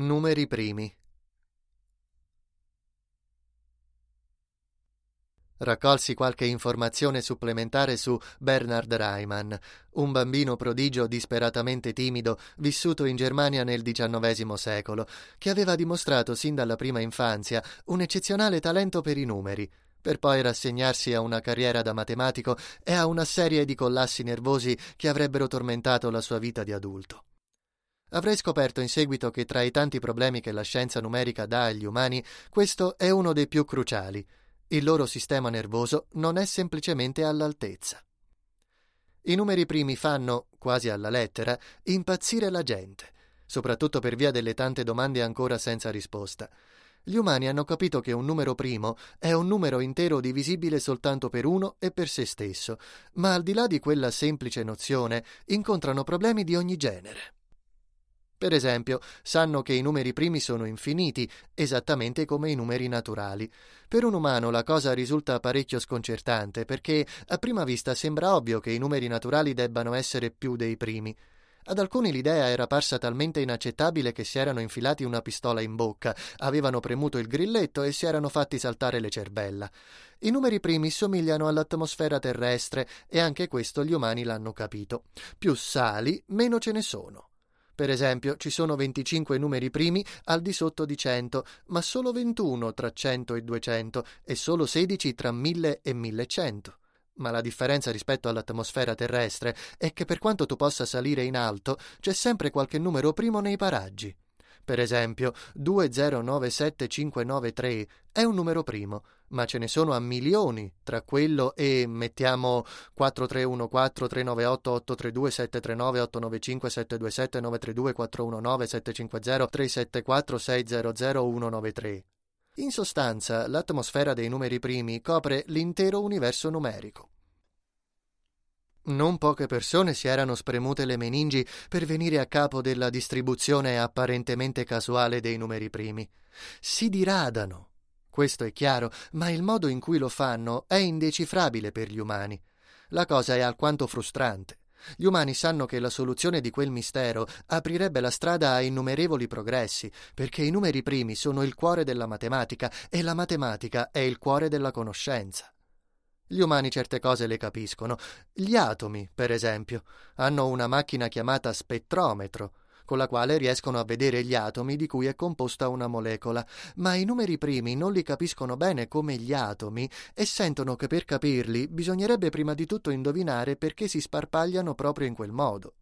Numeri primi. Raccolsi qualche informazione supplementare su Bernard Reimann, un bambino prodigio disperatamente timido vissuto in Germania nel XIX secolo, che aveva dimostrato sin dalla prima infanzia un eccezionale talento per i numeri, per poi rassegnarsi a una carriera da matematico e a una serie di collassi nervosi che avrebbero tormentato la sua vita di adulto. Avrei scoperto in seguito che tra i tanti problemi che la scienza numerica dà agli umani, questo è uno dei più cruciali – il loro sistema nervoso non è semplicemente all'altezza. I numeri primi fanno, quasi alla lettera, impazzire la gente, soprattutto per via delle tante domande ancora senza risposta. Gli umani hanno capito che un numero primo è un numero intero divisibile soltanto per uno e per se stesso, ma al di là di quella semplice nozione incontrano problemi di ogni genere. Per esempio, sanno che i numeri primi sono infiniti, esattamente come i numeri naturali. Per un umano la cosa risulta parecchio sconcertante, perché a prima vista sembra ovvio che i numeri naturali debbano essere più dei primi. Ad alcuni l'idea era parsa talmente inaccettabile che si erano infilati una pistola in bocca, avevano premuto il grilletto e si erano fatti saltare le cervella. I numeri primi somigliano all'atmosfera terrestre e anche questo gli umani l'hanno capito. Più sali, meno ce ne sono. Per esempio, ci sono 25 numeri primi al di sotto di 100, ma solo 21 tra 100 e 200 e solo 16 tra 1000 e 1100. Ma la differenza rispetto all'atmosfera terrestre è che per quanto tu possa salire in alto, c'è sempre qualche numero primo nei paraggi. Per esempio, 2097593 è un numero primo, ma ce ne sono a milioni tra quello e, mettiamo, 4314 398 832 739 895 727 932 419 750 374 600 193. In sostanza, l'atmosfera dei numeri primi copre l'intero universo numerico. Non poche persone si erano spremute le meningi per venire a capo della distribuzione apparentemente casuale dei numeri primi. Si diradano. Questo è chiaro, ma il modo in cui lo fanno è indecifrabile per gli umani. La cosa è alquanto frustrante. Gli umani sanno che la soluzione di quel mistero aprirebbe la strada a innumerevoli progressi, perché i numeri primi sono il cuore della matematica e la matematica è il cuore della conoscenza. Gli umani certe cose le capiscono. Gli atomi, per esempio, hanno una macchina chiamata spettrometro, con la quale riescono a vedere gli atomi di cui è composta una molecola, ma i numeri primi non li capiscono bene come gli atomi e sentono che per capirli bisognerebbe prima di tutto indovinare perché si sparpagliano proprio in quel modo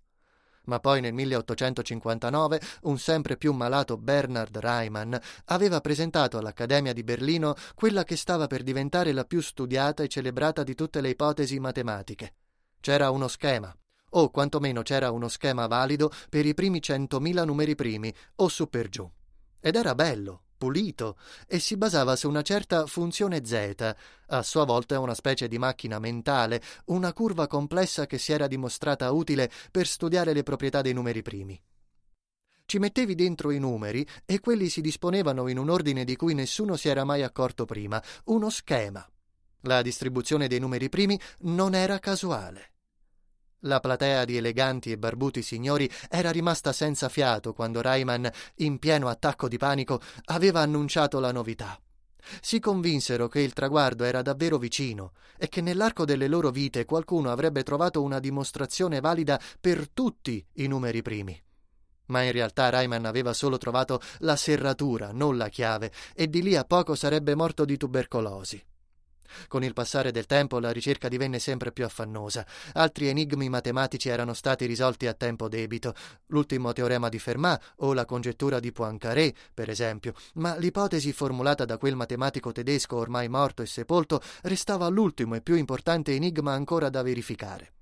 ma poi nel 1859 un sempre più malato Bernard Reimann aveva presentato all'Accademia di Berlino quella che stava per diventare la più studiata e celebrata di tutte le ipotesi matematiche. C'era uno schema, o quantomeno c'era uno schema valido per i primi centomila numeri primi, o su per giù. Ed era bello, pulito e si basava su una certa funzione z, a sua volta una specie di macchina mentale, una curva complessa che si era dimostrata utile per studiare le proprietà dei numeri primi. Ci mettevi dentro i numeri e quelli si disponevano in un ordine di cui nessuno si era mai accorto prima, uno schema. La distribuzione dei numeri primi non era casuale. La platea di eleganti e barbuti signori era rimasta senza fiato quando Rayman, in pieno attacco di panico, aveva annunciato la novità. Si convinsero che il traguardo era davvero vicino e che nell'arco delle loro vite qualcuno avrebbe trovato una dimostrazione valida per tutti i numeri primi. Ma in realtà Rayman aveva solo trovato la serratura, non la chiave, e di lì a poco sarebbe morto di tubercolosi. Con il passare del tempo la ricerca divenne sempre più affannosa. Altri enigmi matematici erano stati risolti a tempo debito, l'ultimo teorema di Fermat o la congettura di Poincaré, per esempio, ma l'ipotesi formulata da quel matematico tedesco ormai morto e sepolto restava l'ultimo e più importante enigma ancora da verificare.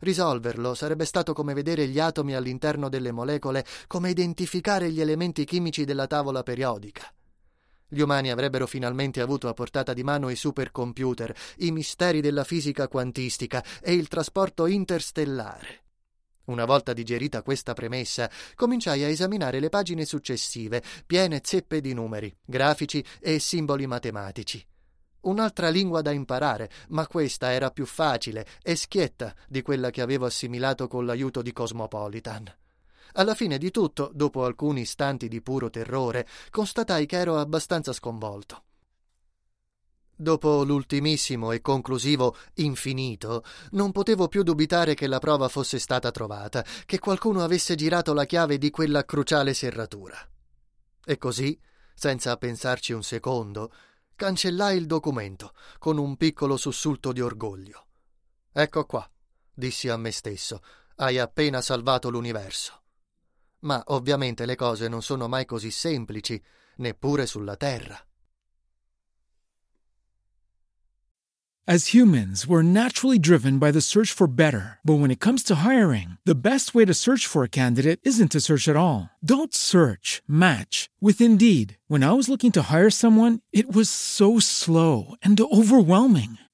Risolverlo sarebbe stato come vedere gli atomi all'interno delle molecole, come identificare gli elementi chimici della tavola periodica. Gli umani avrebbero finalmente avuto a portata di mano i supercomputer, i misteri della fisica quantistica e il trasporto interstellare. Una volta digerita questa premessa, cominciai a esaminare le pagine successive, piene zeppe di numeri, grafici e simboli matematici. Un'altra lingua da imparare, ma questa era più facile e schietta di quella che avevo assimilato con l'aiuto di Cosmopolitan. Alla fine di tutto, dopo alcuni istanti di puro terrore, constatai che ero abbastanza sconvolto. Dopo l'ultimissimo e conclusivo infinito, non potevo più dubitare che la prova fosse stata trovata, che qualcuno avesse girato la chiave di quella cruciale serratura. E così, senza pensarci un secondo, cancellai il documento con un piccolo sussulto di orgoglio. Ecco qua, dissi a me stesso, hai appena salvato l'universo. Ma ovviamente le cose non sono mai così semplici, neppure sulla Terra. As humans, we're naturally driven by the search for better. But when it comes to hiring, the best way to search for a candidate isn't to search at all. Don't search, match with Indeed. When I was looking to hire someone, it was so slow and overwhelming.